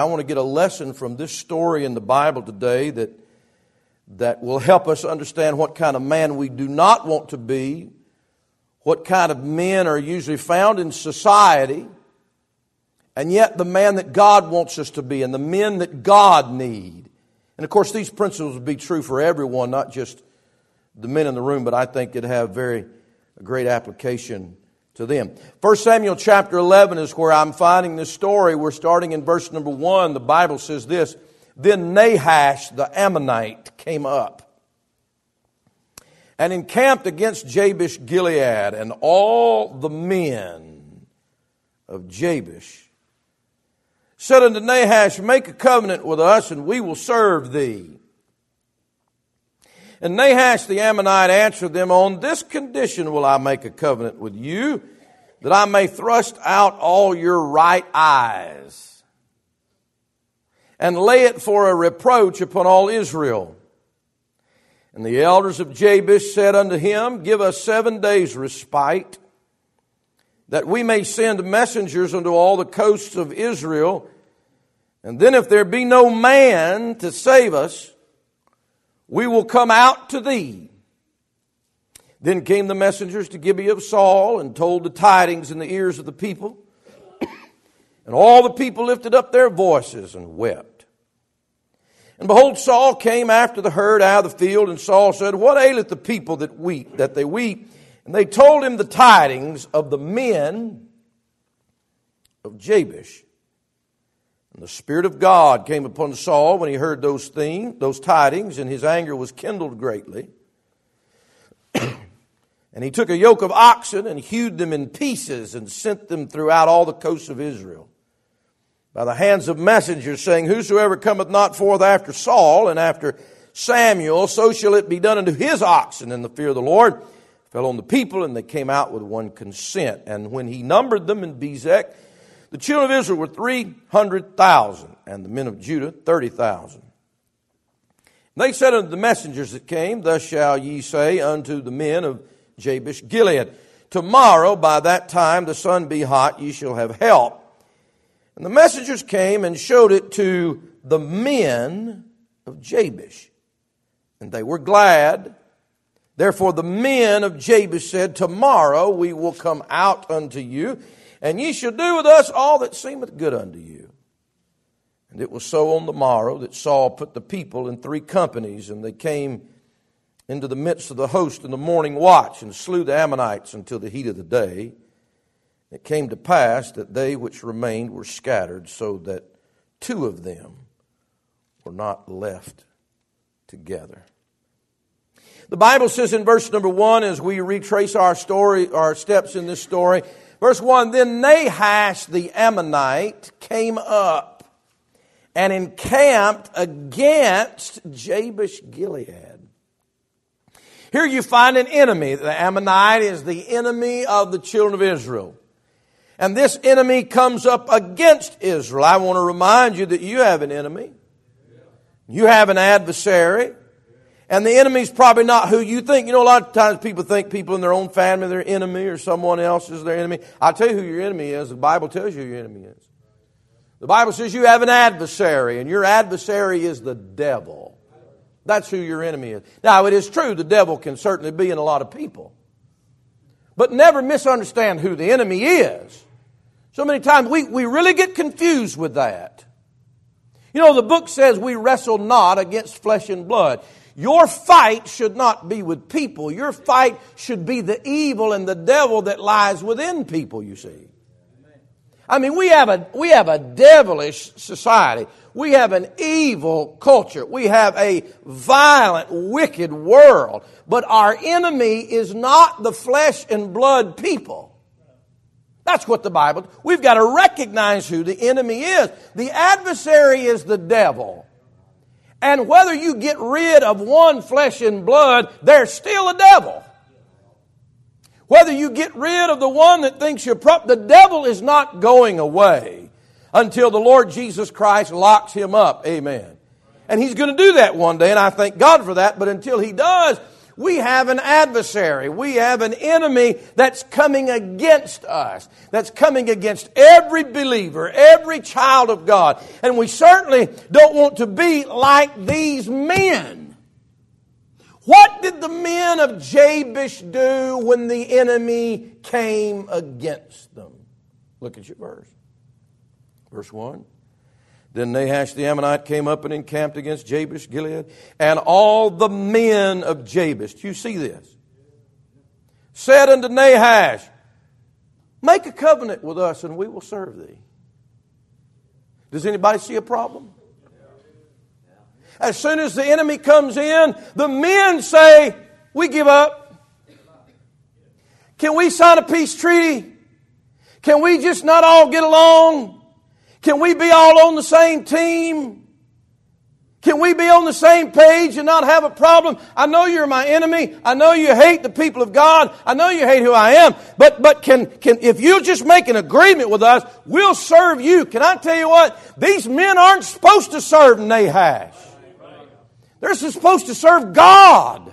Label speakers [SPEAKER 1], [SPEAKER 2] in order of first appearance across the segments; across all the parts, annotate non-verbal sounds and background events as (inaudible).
[SPEAKER 1] I want to get a lesson from this story in the Bible today that, that will help us understand what kind of man we do not want to be, what kind of men are usually found in society, and yet the man that God wants us to be, and the men that God need. And of course, these principles would be true for everyone, not just the men in the room, but I think it'd have very great application to them. 1 Samuel chapter 11 is where I'm finding this story. We're starting in verse number 1. The Bible says this Then Nahash the Ammonite came up and encamped against Jabesh Gilead, and all the men of Jabesh said unto Nahash, Make a covenant with us, and we will serve thee. And Nahash the Ammonite answered them, On this condition will I make a covenant with you, that I may thrust out all your right eyes, and lay it for a reproach upon all Israel. And the elders of Jabesh said unto him, Give us seven days' respite, that we may send messengers unto all the coasts of Israel. And then, if there be no man to save us, we will come out to thee. Then came the messengers to Gibeah of Saul and told the tidings in the ears of the people. (coughs) and all the people lifted up their voices and wept. And behold, Saul came after the herd out of the field, and Saul said, What aileth the people that weep, that they weep? And they told him the tidings of the men of Jabesh. And the Spirit of God came upon Saul when he heard those things, those tidings, and his anger was kindled greatly. (clears throat) and he took a yoke of oxen and hewed them in pieces and sent them throughout all the coasts of Israel by the hands of messengers, saying, Whosoever cometh not forth after Saul and after Samuel, so shall it be done unto his oxen. And the fear of the Lord fell on the people, and they came out with one consent. And when he numbered them in Bezek, the children of Israel were 300,000, and the men of Judah 30,000. They said unto the messengers that came, Thus shall ye say unto the men of Jabesh Gilead, Tomorrow by that time the sun be hot, ye shall have help. And the messengers came and showed it to the men of Jabesh. And they were glad. Therefore the men of Jabesh said, Tomorrow we will come out unto you and ye shall do with us all that seemeth good unto you. And it was so on the morrow that Saul put the people in three companies, and they came into the midst of the host in the morning watch, and slew the Ammonites until the heat of the day. It came to pass that they which remained were scattered, so that two of them were not left together. The Bible says in verse number one, as we retrace our story, our steps in this story, Verse 1 Then Nahash the Ammonite came up and encamped against Jabesh Gilead. Here you find an enemy. The Ammonite is the enemy of the children of Israel. And this enemy comes up against Israel. I want to remind you that you have an enemy. You have an adversary. And the enemy's probably not who you think. You know, a lot of times people think people in their own family are their enemy or someone else is their enemy. I'll tell you who your enemy is. The Bible tells you who your enemy is. The Bible says you have an adversary, and your adversary is the devil. That's who your enemy is. Now, it is true the devil can certainly be in a lot of people. But never misunderstand who the enemy is. So many times we, we really get confused with that. You know, the book says we wrestle not against flesh and blood. Your fight should not be with people. Your fight should be the evil and the devil that lies within people, you see. I mean, we have a, we have a devilish society. We have an evil culture. We have a violent, wicked world. But our enemy is not the flesh and blood people. That's what the Bible, we've got to recognize who the enemy is. The adversary is the devil. And whether you get rid of one flesh and blood, there's still a devil. Whether you get rid of the one that thinks you're prop, the devil is not going away until the Lord Jesus Christ locks him up. Amen. And he's going to do that one day, and I thank God for that. But until he does, We have an adversary. We have an enemy that's coming against us, that's coming against every believer, every child of God. And we certainly don't want to be like these men. What did the men of Jabesh do when the enemy came against them? Look at your verse. Verse 1. Then Nahash the Ammonite came up and encamped against Jabesh Gilead, and all the men of Jabesh, do you see this? Said unto Nahash, Make a covenant with us, and we will serve thee. Does anybody see a problem? As soon as the enemy comes in, the men say, We give up. Can we sign a peace treaty? Can we just not all get along? Can we be all on the same team? Can we be on the same page and not have a problem? I know you're my enemy. I know you hate the people of God. I know you hate who I am. But, but can, can, if you just make an agreement with us, we'll serve you. Can I tell you what? These men aren't supposed to serve Nahash. They're supposed to serve God.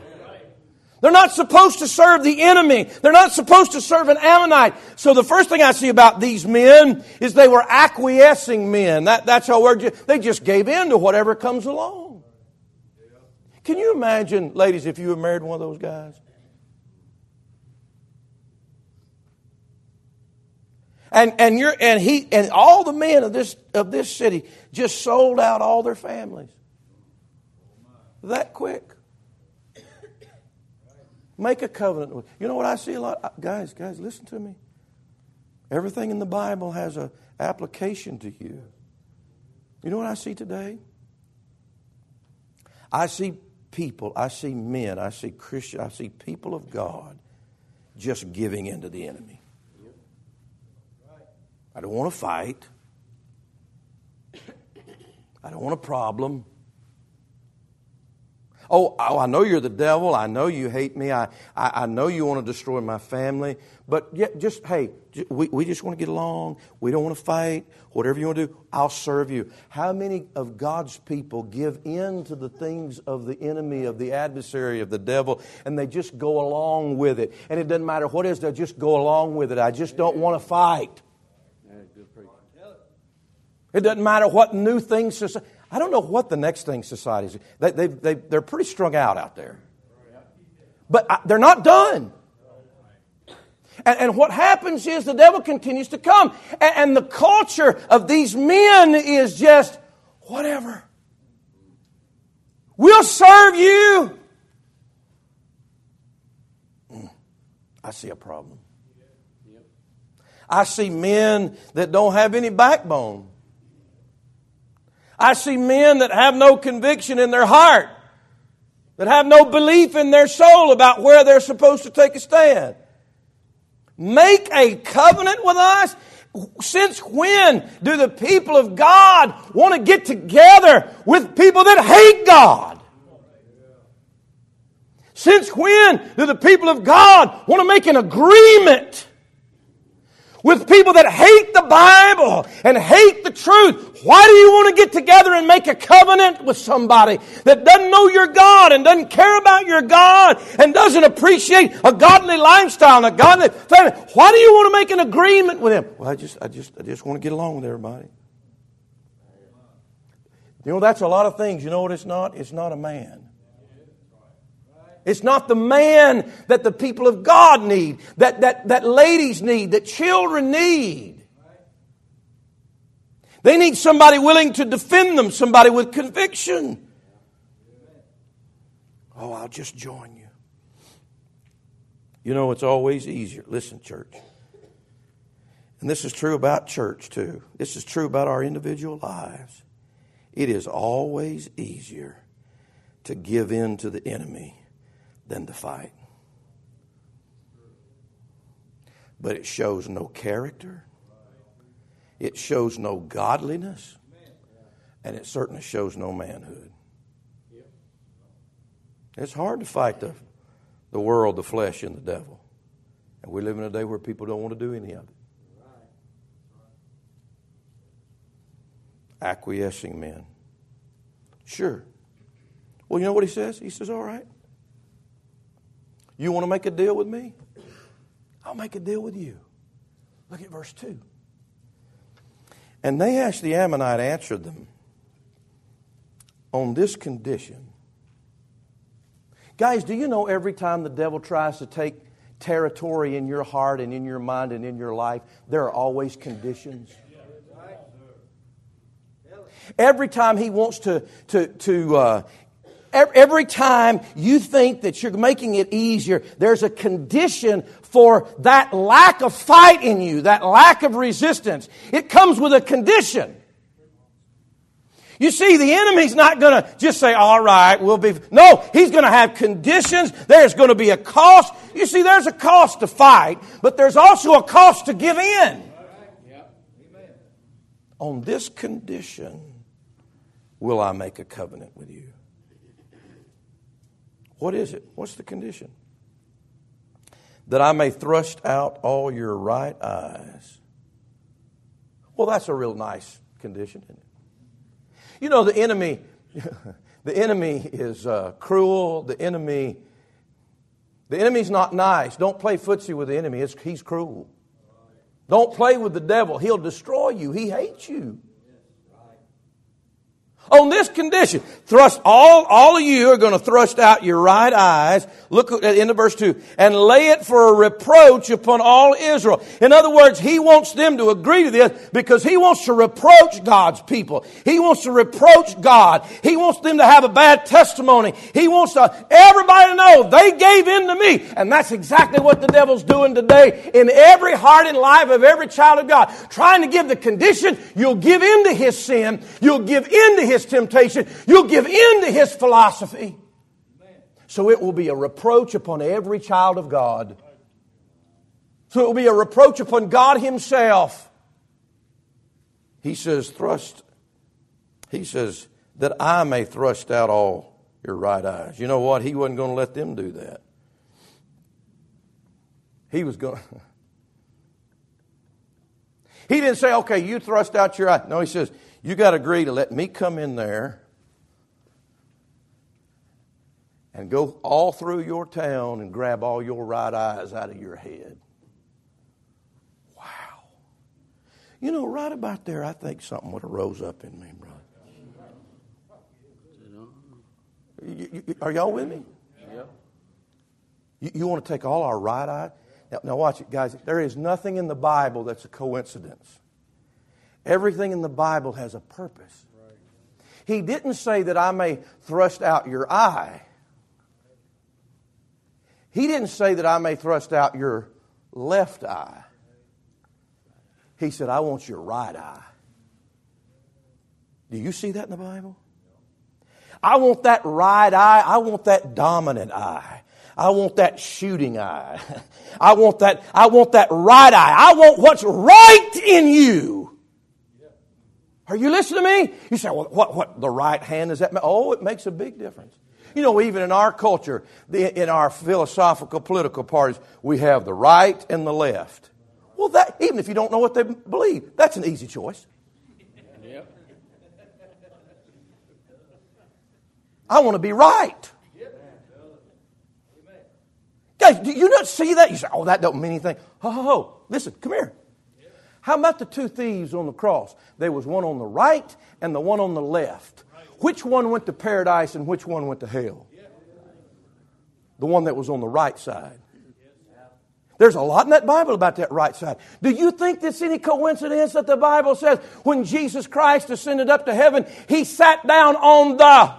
[SPEAKER 1] They're not supposed to serve the enemy. They're not supposed to serve an Ammonite. So the first thing I see about these men is they were acquiescing men. That, that's how they just gave in to whatever comes along. Can you imagine, ladies, if you were married one of those guys? And, and, you're, and, he, and all the men of this, of this city just sold out all their families that quick. Make a covenant with. You know what I see a lot, guys. Guys, listen to me. Everything in the Bible has an application to you. You know what I see today? I see people, I see men, I see Christians, I see people of God just giving in to the enemy. I don't want to fight. (coughs) I don't want a problem. Oh, oh, I know you're the devil. I know you hate me. I, I, I know you want to destroy my family. But yet, just, hey, we, we just want to get along. We don't want to fight. Whatever you want to do, I'll serve you. How many of God's people give in to the things of the enemy, of the adversary, of the devil, and they just go along with it? And it doesn't matter what it is, they just go along with it. I just don't want to fight. It doesn't matter what new things. I don't know what the next thing society is. They, they, they, they're pretty strung out out there. But I, they're not done. And, and, what happens is the devil continues to come. And, and the culture of these men is just whatever. We'll serve you. I see a problem. I see men that don't have any backbone. I see men that have no conviction in their heart, that have no belief in their soul about where they're supposed to take a stand. Make a covenant with us? Since when do the people of God want to get together with people that hate God? Since when do the people of God want to make an agreement with people that hate the Bible and hate the truth. Why do you want to get together and make a covenant with somebody that doesn't know your God and doesn't care about your God and doesn't appreciate a godly lifestyle and a godly family? Why do you want to make an agreement with them? Well, I just, I just, I just want to get along with everybody. You know, that's a lot of things. You know what it's not? It's not a man. It's not the man that the people of God need, that, that, that ladies need, that children need. They need somebody willing to defend them, somebody with conviction. Oh, I'll just join you. You know, it's always easier. Listen, church. And this is true about church, too. This is true about our individual lives. It is always easier to give in to the enemy than to fight. But it shows no character, it shows no godliness, and it certainly shows no manhood. It's hard to fight the, the world, the flesh, and the devil. And we live in a day where people don't want to do any of it. Acquiescing men. Sure. Well, you know what he says? He says, All right. You want to make a deal with me? I'll make a deal with you. Look at verse 2. And Nahash the Ammonite answered them on this condition. Guys, do you know every time the devil tries to take territory in your heart and in your mind and in your life, there are always conditions? Every time he wants to, to, to uh, every time you think that you're making it easier, there's a condition for that lack of fight in you, that lack of resistance. It comes with a condition. You see, the enemy's not going to just say, all right, we'll be. No, he's going to have conditions. There's going to be a cost. You see, there's a cost to fight, but there's also a cost to give in. On this condition will I make a covenant with you. What is it? What's the condition? That I may thrust out all your right eyes. Well, that's a real nice condition, isn't it? You know, the enemy, (laughs) the enemy is uh, cruel. The enemy, the enemy's not nice. Don't play footsie with the enemy. It's, he's cruel. Don't play with the devil. He'll destroy you. He hates you. On this condition, thrust all, all of you are going to thrust out your right eyes. Look at the end of verse 2. And lay it for a reproach upon all Israel. In other words, he wants them to agree to this because he wants to reproach God's people. He wants to reproach God. He wants them to have a bad testimony. He wants to, everybody to know they gave in to me. And that's exactly what the devil's doing today in every heart and life of every child of God. Trying to give the condition, you'll give in to his sin. You'll give in to his his temptation. You'll give in to his philosophy. So it will be a reproach upon every child of God. So it will be a reproach upon God Himself. He says, thrust, He says, that I may thrust out all your right eyes. You know what? He wasn't going to let them do that. He was going (laughs) He didn't say, okay, you thrust out your eye. No, he says, you got to agree to let me come in there and go all through your town and grab all your right eyes out of your head. Wow. You know, right about there, I think something would have rose up in me, brother. Are y'all with me? You, you, want to take all our right eye? Now, now, watch it, guys. There is nothing in the Bible that's a coincidence. Everything in the Bible has a purpose. He didn't say that I may thrust out your eye. He didn't say that I may thrust out your left eye. He said, I want your right eye. Do you see that in the Bible? I want that right eye. I want that dominant eye. I want that shooting eye. (laughs) I want that, I want that right eye. I want what's right in you. Are you listening to me? You say, well, what, what, the right hand is that? Oh, it makes a big difference. You know, even in our culture, the, in our philosophical political parties, we have the right and the left. Well, that, even if you don't know what they believe, that's an easy choice. Yep. I want to be right. Guys, do you not see that? You say, oh, that don't mean anything. Ho, ho, ho. Listen, come here. How about the two thieves on the cross? There was one on the right and the one on the left. Which one went to paradise and which one went to hell? The one that was on the right side. There's a lot in that Bible about that right side. Do you think it's any coincidence that the Bible says when Jesus Christ ascended up to heaven, he sat down on the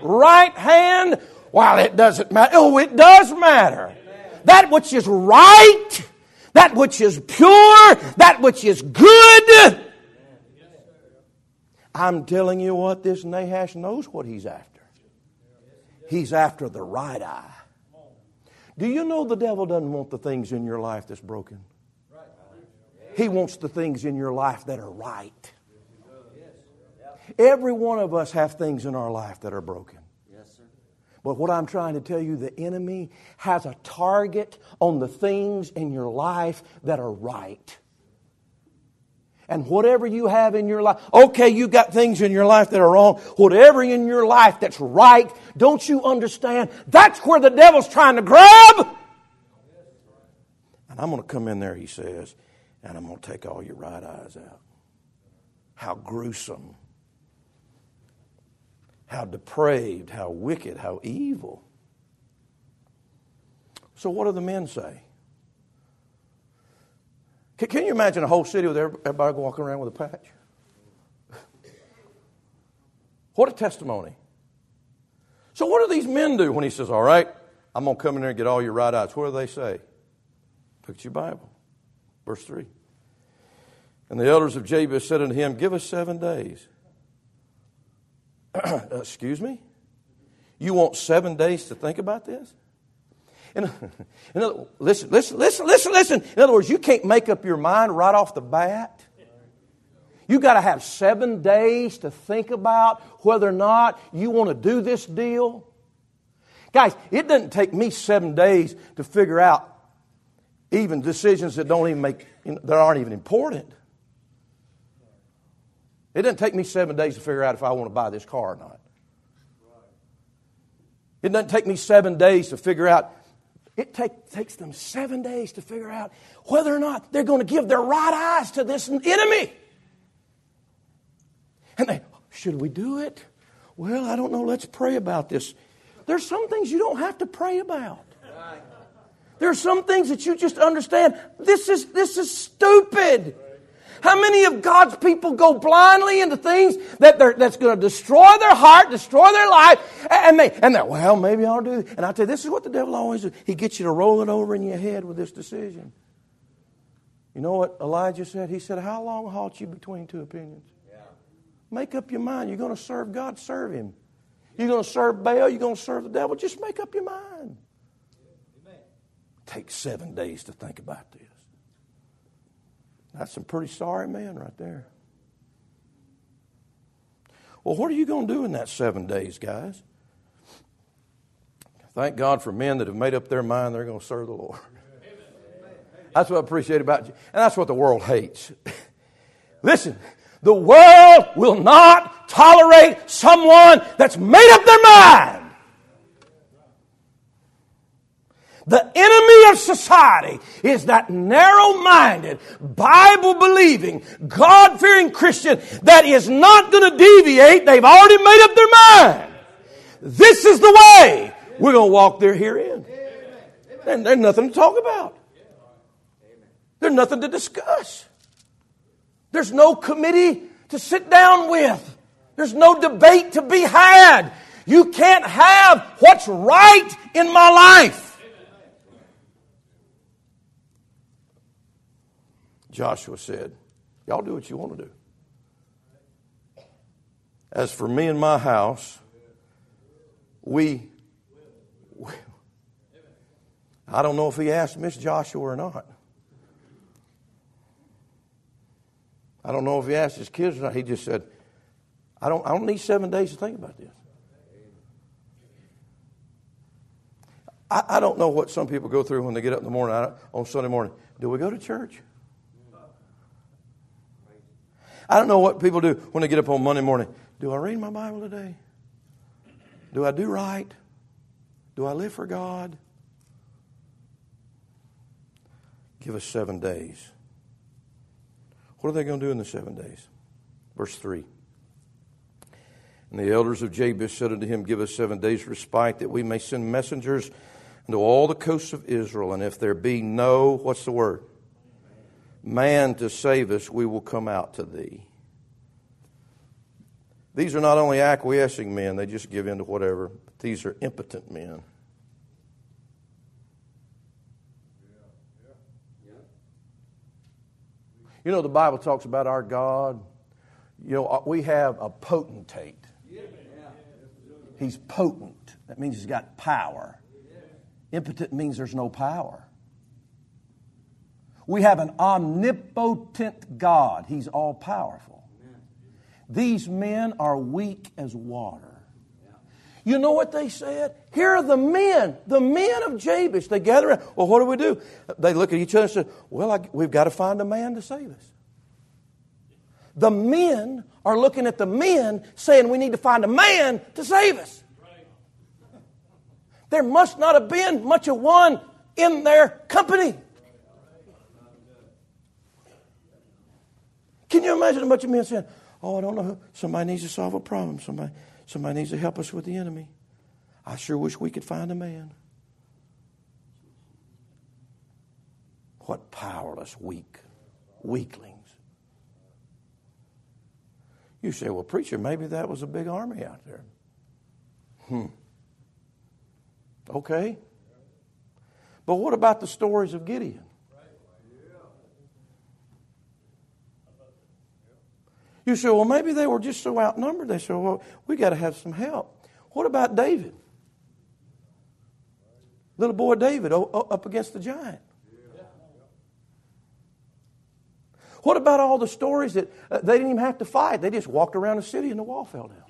[SPEAKER 1] right hand? Well, it doesn't matter. Oh, it does matter. That which is right that which is pure, that which is good. I'm telling you what, this Nahash knows what he's after. He's after the right eye. Do you know the devil doesn't want the things in your life that's broken? He wants the things in your life that are right. Every one of us have things in our life that are broken. But what I'm trying to tell you, the enemy has a target on the things in your life that are right. And whatever you have in your life, okay, you got things in your life that are wrong. Whatever in your life that's right, don't you understand? That's where the devil's trying to grab. And I'm going to come in there, he says, and I'm going to take all your right eyes out. How gruesome. How depraved, how wicked, how evil. So, what do the men say? Can, can you imagine a whole city with everybody walking around with a patch? What a testimony. So, what do these men do when he says, All right, I'm going to come in there and get all your right eyes? What do they say? Look at your Bible. Verse 3. And the elders of Jabesh said unto him, Give us seven days. (clears throat) Excuse me? You want seven days to think about this? In, in other, listen, listen, listen, listen, listen. In other words, you can't make up your mind right off the bat. You got to have seven days to think about whether or not you want to do this deal. Guys, it doesn't take me seven days to figure out even decisions that don't even make that aren't even important. It doesn't take me seven days to figure out if I want to buy this car or not. It doesn't take me seven days to figure out it take, takes them seven days to figure out whether or not they're going to give their right eyes to this enemy. And they, should we do it? Well, I don't know. Let's pray about this. There's some things you don't have to pray about. There are some things that you just understand. This is, this is stupid. How many of God's people go blindly into things that that's going to destroy their heart, destroy their life, and they and they well maybe I'll do. It. And I tell you, this is what the devil always does. He gets you to roll it over in your head with this decision. You know what Elijah said? He said, "How long halt you between two opinions? Yeah. Make up your mind. You're going to serve God, serve Him. You're going to serve Baal. You're going to serve the devil. Just make up your mind." Take seven days to think about this. That's some pretty sorry men right there. Well, what are you going to do in that seven days, guys? Thank God for men that have made up their mind they're going to serve the Lord. That's what I appreciate about you. And that's what the world hates. (laughs) Listen, the world will not tolerate someone that's made up their mind. The enemy of society is that narrow minded, Bible believing, God fearing Christian that is not going to deviate. They've already made up their mind. This is the way we're going to walk there herein. And there's nothing to talk about. There's nothing to discuss. There's no committee to sit down with. There's no debate to be had. You can't have what's right in my life. Joshua said, Y'all do what you want to do. As for me and my house, we. I don't know if he asked Miss Joshua or not. I don't know if he asked his kids or not. He just said, I don't, I don't need seven days to think about this. I, I don't know what some people go through when they get up in the morning on Sunday morning. Do we go to church? I don't know what people do when they get up on Monday morning. Do I read my Bible today? Do I do right? Do I live for God? Give us seven days. What are they going to do in the seven days? Verse 3. And the elders of Jabesh said unto him, Give us seven days' respite, that we may send messengers unto all the coasts of Israel. And if there be no, what's the word? Man to save us, we will come out to thee. These are not only acquiescing men, they just give in to whatever, but these are impotent men. You know, the Bible talks about our God. You know, uh, we have a potentate. He's potent. That means he's got power. Impotent means there's no power. We have an omnipotent God. He's all powerful. These men are weak as water. You know what they said? Here are the men, the men of Jabesh. They gather around. Well, what do we do? They look at each other and say, Well, I, we've got to find a man to save us. The men are looking at the men saying we need to find a man to save us. There must not have been much of one in their company. Can you imagine a bunch of men saying, Oh, I don't know. Somebody needs to solve a problem. Somebody, somebody needs to help us with the enemy. I sure wish we could find a man. What powerless, weak, weaklings. You say, well, preacher, maybe that was a big army out there. Hmm. Okay. But what about the stories of Gideon? You say, well, maybe they were just so outnumbered. They say, well, we got to have some help. What about David? Little boy David up against the giant. What about all the stories that uh, they didn't even have to fight? They just walked around the city and the wall fell down.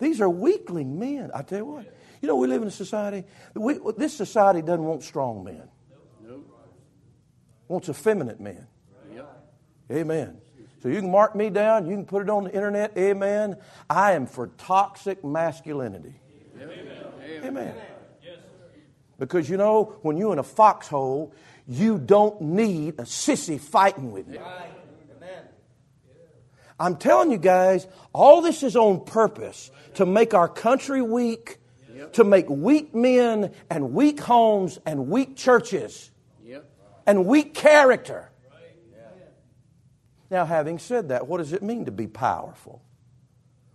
[SPEAKER 1] These are weakling men. I tell you what. You know, we live in a society. We, this society doesn't want strong men. Wants effeminate men. Amen. So you can mark me down. You can put it on the internet. Amen. I am for toxic masculinity. Amen. Amen. Because you know, when you're in a foxhole, you don't need a sissy fighting with you. I'm telling you guys, all this is on purpose to make our country weak, yep. to make weak men and weak homes and weak churches yep. and weak character. Now, having said that, what does it mean to be powerful?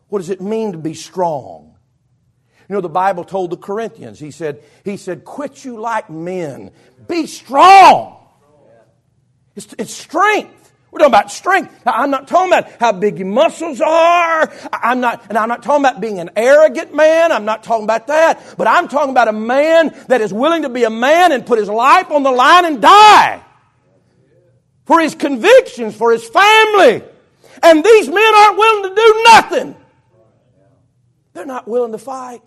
[SPEAKER 1] What does it mean to be strong? You know, the Bible told the Corinthians, he said, he said, quit you like men. Be strong. It's, it's strength. We're talking about strength. Now, I'm not talking about how big your muscles are. I'm not, and I'm not talking about being an arrogant man. I'm not talking about that. But I'm talking about a man that is willing to be a man and put his life on the line and die for his convictions, for his family. And these men aren't willing to do nothing. They're not willing to fight.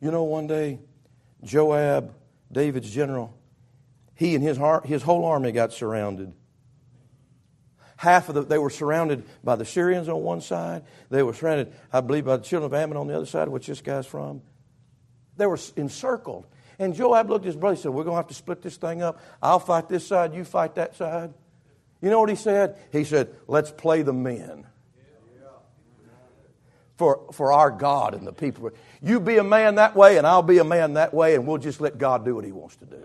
[SPEAKER 1] You know, one day, Joab, David's general, he and his, his whole army got surrounded. Half of the, they were surrounded by the Syrians on one side. They were surrounded, I believe, by the children of Ammon on the other side, which this guy's from. They were encircled. And Joab looked at his brother and said, We're going to have to split this thing up. I'll fight this side, you fight that side. You know what he said? He said, Let's play the men for, for our God and the people. You be a man that way, and I'll be a man that way, and we'll just let God do what He wants to do.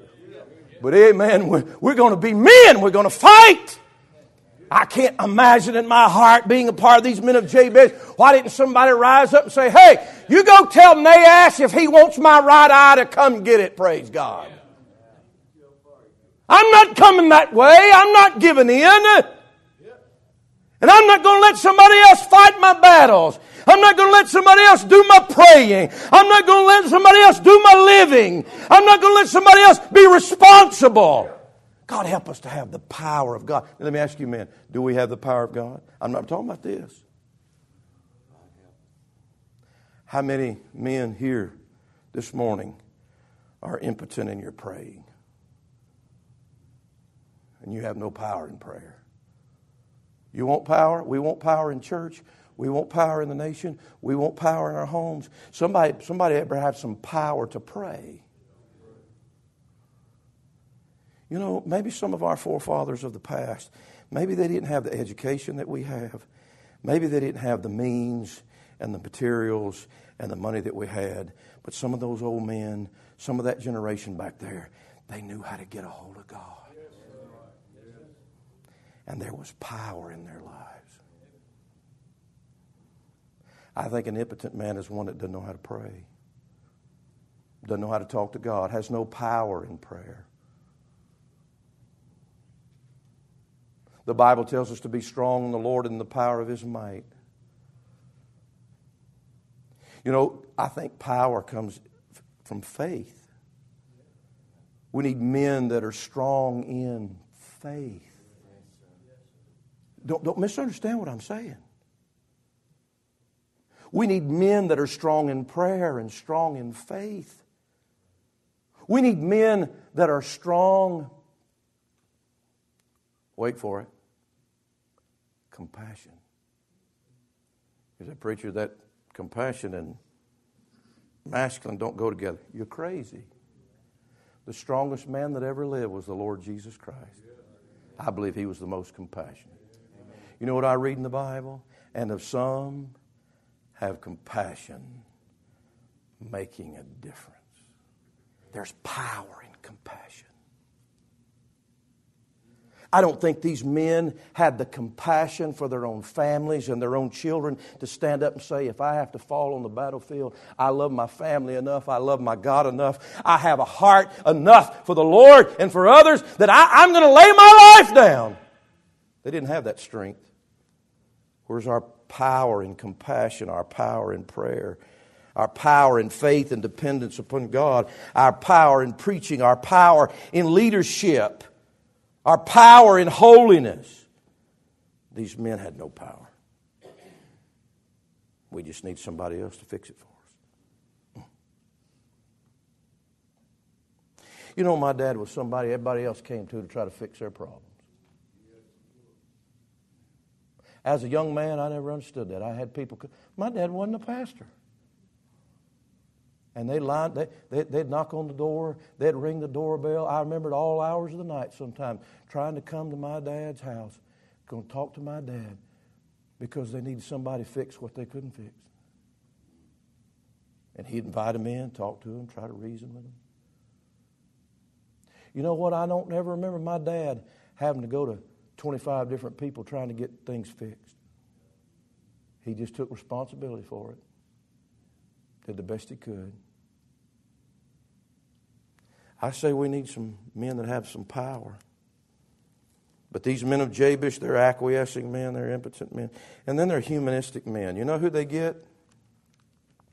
[SPEAKER 1] But amen, we're, we're going to be men. We're going to fight. I can't imagine in my heart being a part of these men of Jabesh. Why didn't somebody rise up and say, hey, you go tell Nahash if he wants my right eye to come get it, praise God. I'm not coming that way. I'm not giving in. And I'm not going to let somebody else fight my battles. I'm not going to let somebody else do my praying. I'm not going to let somebody else do my living. I'm not going to let somebody else be responsible. God help us to have the power of God. let me ask you, man, do we have the power of God? I'm not talking about this. How many men here this morning are impotent in your praying? And you have no power in prayer. You want power? We want power in church. We want power in the nation. We want power in our homes. Somebody, somebody ever have some power to pray? You know, maybe some of our forefathers of the past, maybe they didn't have the education that we have. Maybe they didn't have the means and the materials and the money that we had. But some of those old men, some of that generation back there, they knew how to get a hold of God. And there was power in their lives. I think an impotent man is one that doesn't know how to pray, doesn't know how to talk to God, has no power in prayer. The Bible tells us to be strong in the Lord and the power of his might. You know, I think power comes from faith. We need men that are strong in faith. Don't, don't misunderstand what I'm saying. We need men that are strong in prayer and strong in faith. We need men that are strong Wait for it. Compassion. Is a preacher that compassion and masculine don't go together. You're crazy. The strongest man that ever lived was the Lord Jesus Christ. I believe he was the most compassionate. You know what I read in the Bible? And of some have compassion, making a difference. There's power in compassion. I don't think these men had the compassion for their own families and their own children to stand up and say, if I have to fall on the battlefield, I love my family enough, I love my God enough, I have a heart enough for the Lord and for others that I, am going to lay my life down. They didn't have that strength. Where's our power in compassion, our power in prayer? our power in faith and dependence upon God, our power in preaching, our power in leadership, our power in holiness. These men had no power. We just need somebody else to fix it for us. You know, my dad was somebody everybody else came to to try to fix their problems. As a young man, I never understood that. I had people, my dad wasn't a pastor. And they'd, line, they, they, they'd knock on the door, they'd ring the doorbell. I remember at all hours of the night sometimes trying to come to my dad's house, going to talk to my dad because they needed somebody to fix what they couldn't fix. And he'd invite them in, talk to them, try to reason with them. You know what? I don't ever remember my dad having to go to 25 different people trying to get things fixed. He just took responsibility for it, did the best he could. I say we need some men that have some power. But these men of Jabesh, they're acquiescing men, they're impotent men. And then they're humanistic men. You know who they get?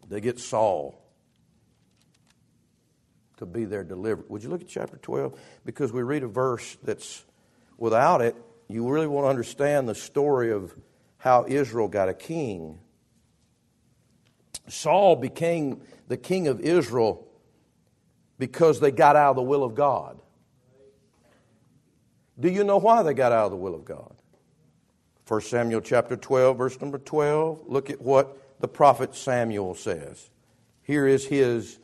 [SPEAKER 1] They get Saul to be their deliverer. Would you look at chapter 12? Because we read a verse that's without it, you really won't understand the story of how Israel got a king. Saul became the king of Israel because they got out of the will of God. Do you know why they got out of the will of God? 1 Samuel chapter 12, verse number 12. Look at what the prophet Samuel says. Here is his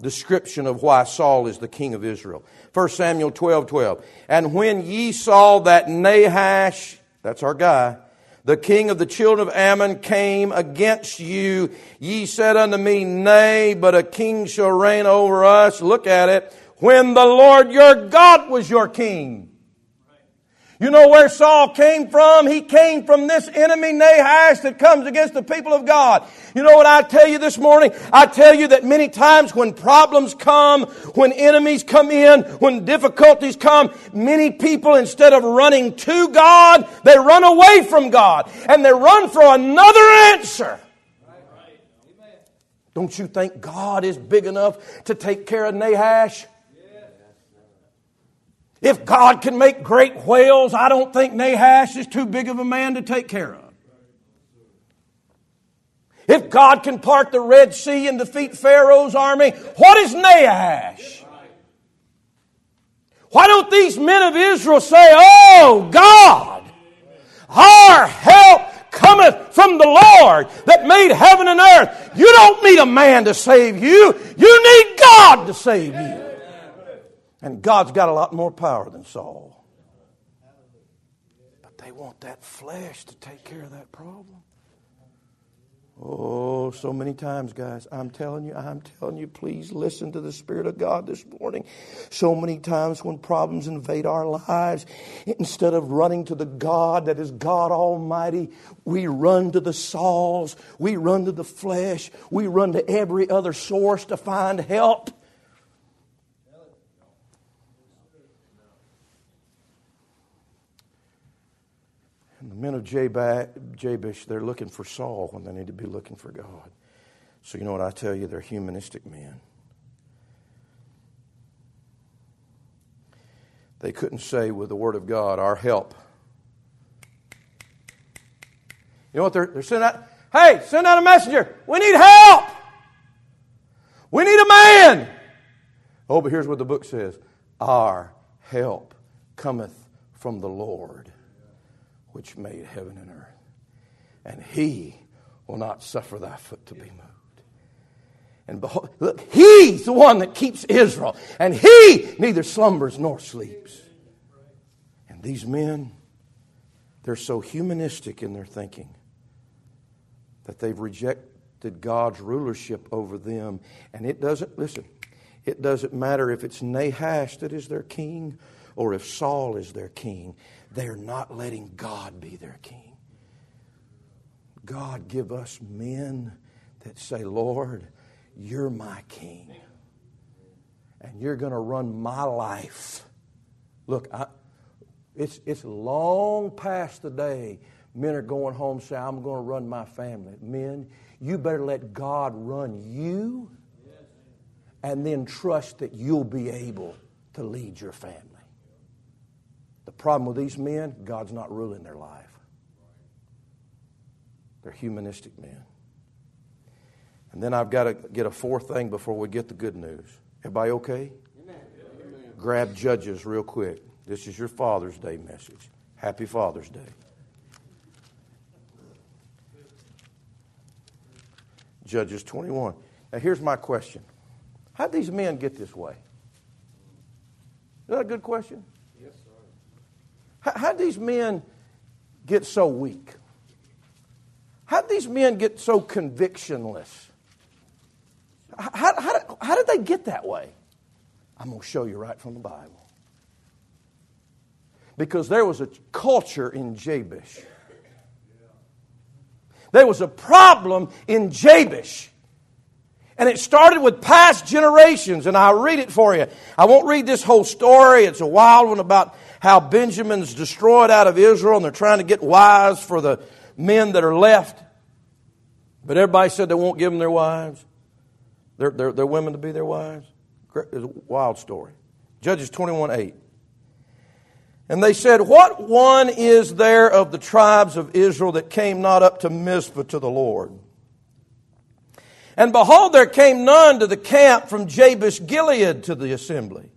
[SPEAKER 1] description of why Saul is the king of Israel. 1 Samuel 12, 12. And when ye saw that Nahash, that's our guy, the king of the children of Ammon came against you. Ye said unto me, Nay, but a king shall reign over us. Look at it. When the Lord your God was your king. You know where Saul came from? He came from this enemy Nahash that comes against the people of God. You know what I tell you this morning? I tell you that many times when problems come, when enemies come in, when difficulties come, many people instead of running to God, they run away from God and they run for another answer. Don't you think God is big enough to take care of Nahash? If God can make great whales, I don't think Nahash is too big of a man to take care of. If God can part the Red Sea and defeat Pharaoh's army, what is Nahash? Why don't these men of Israel say, Oh God, our help cometh from the Lord that made heaven and earth. You don't need a man to save you. You need God to save you. And God's got a lot more power than Saul. But they want that flesh to take care of that problem. Oh, so many times, guys. I'm telling you, I'm telling you, please listen to the Spirit of God this morning. So many times when problems invade our lives, instead of running to the God that is God Almighty, we run to the Sauls, we run to the flesh, we run to every other source to find help. Men of Jabesh, they're looking for Saul when they need to be looking for God. So, you know what I tell you? They're humanistic men. They couldn't say with the Word of God, our help. You know what they're, they're sending out? Hey, send out a messenger. We need help. We need a man. Oh, but here's what the book says Our help cometh from the Lord, which made heaven and earth. And he will not suffer thy foot to be moved. And behold, look, he's the one that keeps Israel, and he neither slumbers nor sleeps. And these men, they're so humanistic in their thinking that they've rejected God's rulership over them. And it doesn't, listen, it doesn't matter if it's Nahash that is their king or if Saul is their king. They're not letting God be their king. God, give us men that say, Lord, you're my king. And you're going to run my life. Look, I, it's, it's long past the day men are going home say, I'm going to run my family. Men, you better let God run you and then trust that you'll be able to lead your family. Problem with these men, God's not ruling their life. They're humanistic men. And then I've got to get a fourth thing before we get the good news. Everybody okay? Amen. Grab Judges real quick. This is your Father's Day message. Happy Father's Day. Judges 21. Now, here's my question How'd these men get this way? Is that a good question? Sir. How'd these men get so weak? How'd these men get so convictionless? How, how, how did they get that way? I'm going to show you right from the Bible. Because there was a culture in Jabesh. There was a problem in Jabesh. And it started with past generations, and I'll read it for you. I won't read this whole story. It's a wild one about how Benjamin's destroyed out of Israel, and they're trying to get wives for the men that are left. But everybody said they won't give them their wives, their, their, their women to be their wives. It's a wild story. Judges 21 8. And they said, What one is there of the tribes of Israel that came not up to Mizpah to the Lord? And behold, there came none to the camp from Jabesh Gilead to the assembly.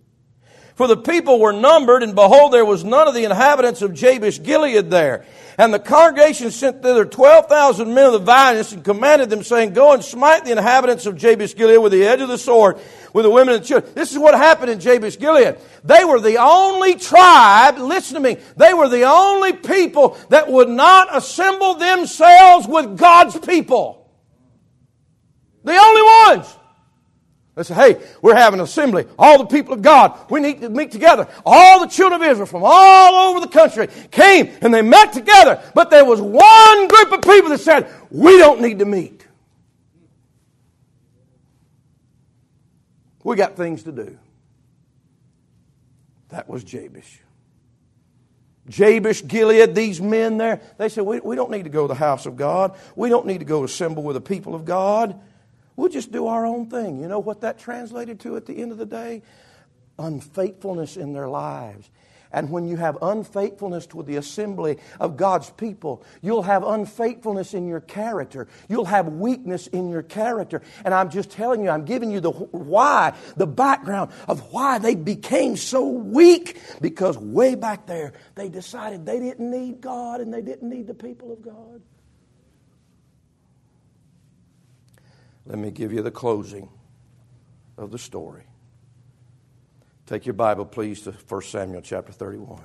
[SPEAKER 1] For the people were numbered, and behold, there was none of the inhabitants of Jabesh Gilead there. And the congregation sent thither 12,000 men of the violence and commanded them, saying, Go and smite the inhabitants of Jabesh Gilead with the edge of the sword, with the women and children. This is what happened in Jabesh Gilead. They were the only tribe, listen to me, they were the only people that would not assemble themselves with God's people. The only ones. They say, hey, we're having an assembly. All the people of God, we need to meet together. All the children of Israel from all over the country came and they met together. But there was one group of people that said, we don't need to meet. We got things to do. That was Jabesh. Jabesh, Gilead, these men there, they said, we, we don't need to go to the house of God. We don't need to go assemble with the people of God. We'll just do our own thing. You know what that translated to at the end of the day? Unfaithfulness in their lives. And when you have unfaithfulness to the assembly of God's people, you'll have unfaithfulness in your character. You'll have weakness in your character. And I'm just telling you, I'm giving you the why, the background of why they became so weak. Because way back there, they decided they didn't need God and they didn't need the people of God. Let me give you the closing of the story. Take your Bible, please, to 1 Samuel chapter 31.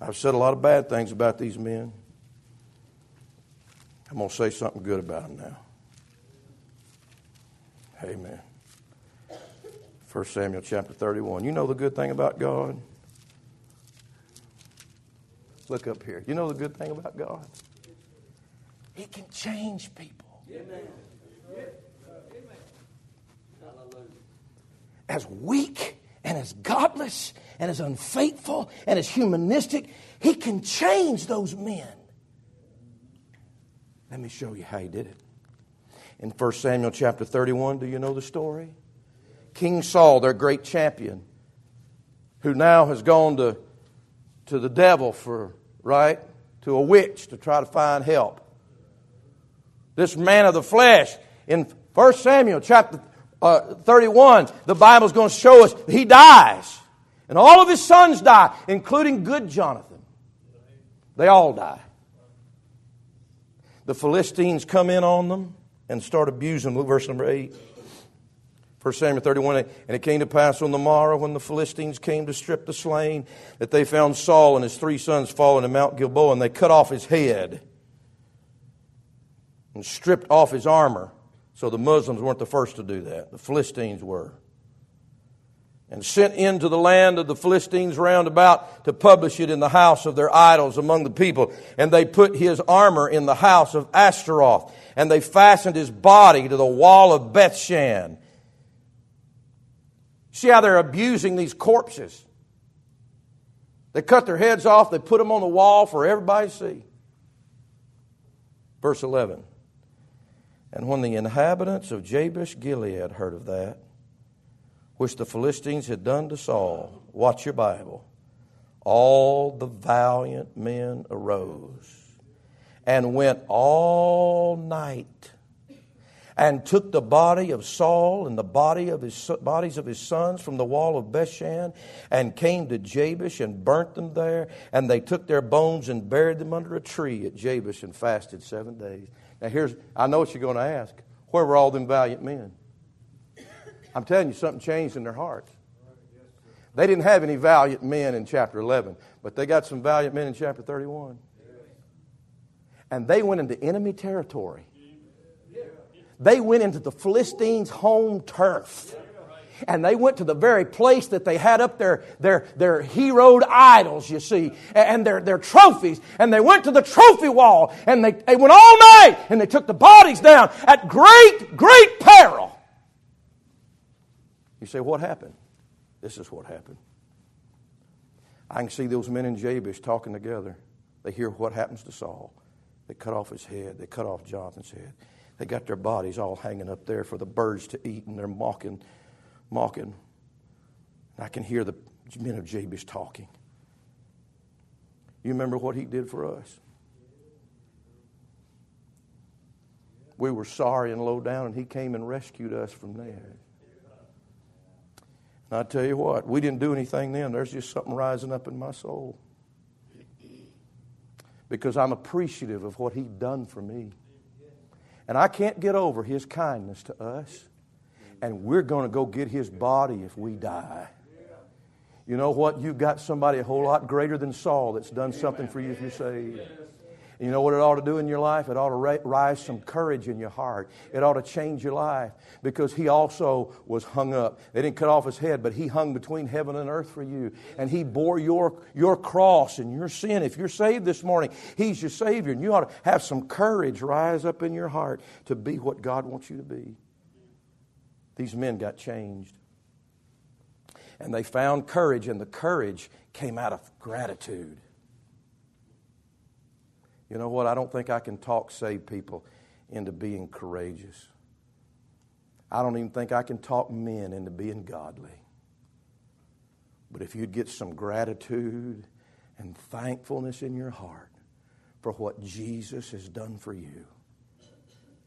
[SPEAKER 1] I've said a lot of bad things about these men. I'm going to say something good about them now. Amen. 1 Samuel chapter 31. You know the good thing about God? Look up here. You know the good thing about God? He can change people. Amen. As weak and as godless and as unfaithful and as humanistic, He can change those men. Let me show you how He did it. In 1 Samuel chapter 31, do you know the story? King Saul, their great champion, who now has gone to, to the devil for, right? To a witch to try to find help this man of the flesh. In 1 Samuel chapter uh, 31, the Bible's going to show us he dies. And all of his sons die, including good Jonathan. They all die. The Philistines come in on them and start abusing them. Verse number 8. 1 Samuel 31, and it came to pass on the morrow when the Philistines came to strip the slain that they found Saul and his three sons fallen in Mount Gilboa, and they cut off his head and stripped off his armor. So the Muslims weren't the first to do that, the Philistines were. And sent into the land of the Philistines round about to publish it in the house of their idols among the people. And they put his armor in the house of Ashtaroth. And they fastened his body to the wall of Bethshan See how they're abusing these corpses. They cut their heads off, they put them on the wall for everybody to see. Verse 11. And when the inhabitants of Jabesh Gilead heard of that, which the Philistines had done to Saul, watch your Bible, all the valiant men arose and went all night and took the body of Saul and the body of his bodies of his sons from the wall of Bethshan and came to Jabesh and burnt them there. And they took their bones and buried them under a tree at Jabesh and fasted seven days. Now here's I know what you're going to ask. Where were all them valiant men? I'm telling you, something changed in their hearts. They didn't have any valiant men in chapter 11, but they got some valiant men in chapter 31. And they went into enemy territory they went into the Philistines' home turf. And they went to the very place that they had up their, their, their heroed idols, you see, and their, their trophies. And they went to the trophy wall and they, they went all night and they took the bodies down at great, great peril. You say, what happened? This is what happened. I can see those men in Jabesh talking together. They hear what happens to Saul. They cut off his head, they cut off Jonathan's head. They got their bodies all hanging up there for the birds to eat, and they're mocking, mocking. And I can hear the men of Jabesh talking. You remember what he did for us? We were sorry and low down, and he came and rescued us from there. And I tell you what, we didn't do anything then. There's just something rising up in my soul. Because I'm appreciative of what he'd done for me. And I can't get over his kindness to us. And we're going to go get his body if we die. You know what? You've got somebody a whole lot greater than Saul that's done something for you if you're saved. You know what it ought to do in your life? It ought to rise some courage in your heart. It ought to change your life because he also was hung up. They didn't cut off his head, but he hung between heaven and earth for you. And he bore your, your cross and your sin. If you're saved this morning, he's your Savior. And you ought to have some courage rise up in your heart to be what God wants you to be. These men got changed. And they found courage, and the courage came out of gratitude. You know what? I don't think I can talk saved people into being courageous. I don't even think I can talk men into being godly. But if you'd get some gratitude and thankfulness in your heart for what Jesus has done for you,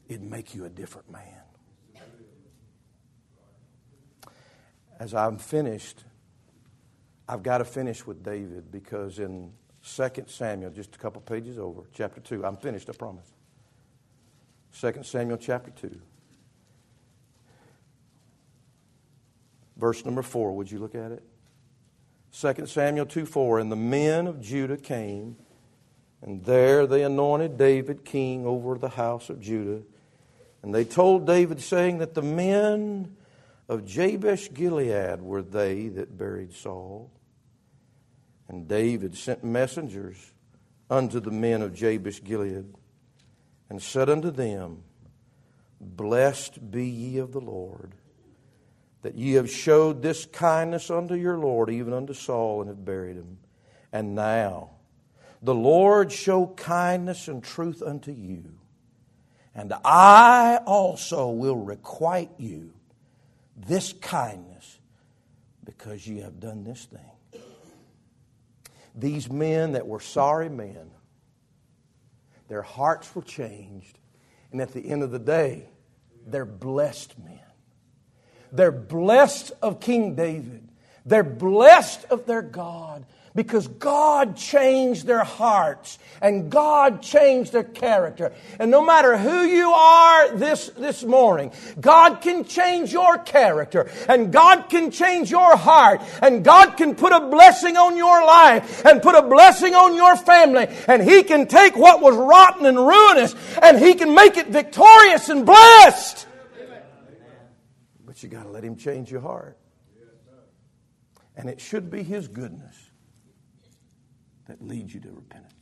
[SPEAKER 1] it'd make you a different man. As I'm finished, I've got to finish with David because in 2 Samuel, just a couple pages over, chapter 2. I'm finished, I promise. 2 Samuel chapter 2. Verse number 4, would you look at it? 2 Samuel 2 4. And the men of Judah came, and there they anointed David king over the house of Judah. And they told David, saying that the men of Jabesh Gilead were they that buried Saul. And David sent messengers unto the men of Jabesh Gilead and said unto them, Blessed be ye of the Lord, that ye have showed this kindness unto your Lord, even unto Saul, and have buried him. And now the Lord show kindness and truth unto you, and I also will requite you this kindness because you have done this thing these men that were sorry men, their hearts were changed. And at the end of the day, they're blessed men. They're blessed of King David They're blessed of their God because God changed their hearts and God changed their character. And no matter who you are this, this morning, God can change your character and God can change your heart and God can put a blessing on your life and put a blessing on your family and He can take what was rotten and ruinous and He can make it victorious and blessed. But you got to let Him change your heart. And it should be His goodness that leads you to repentance.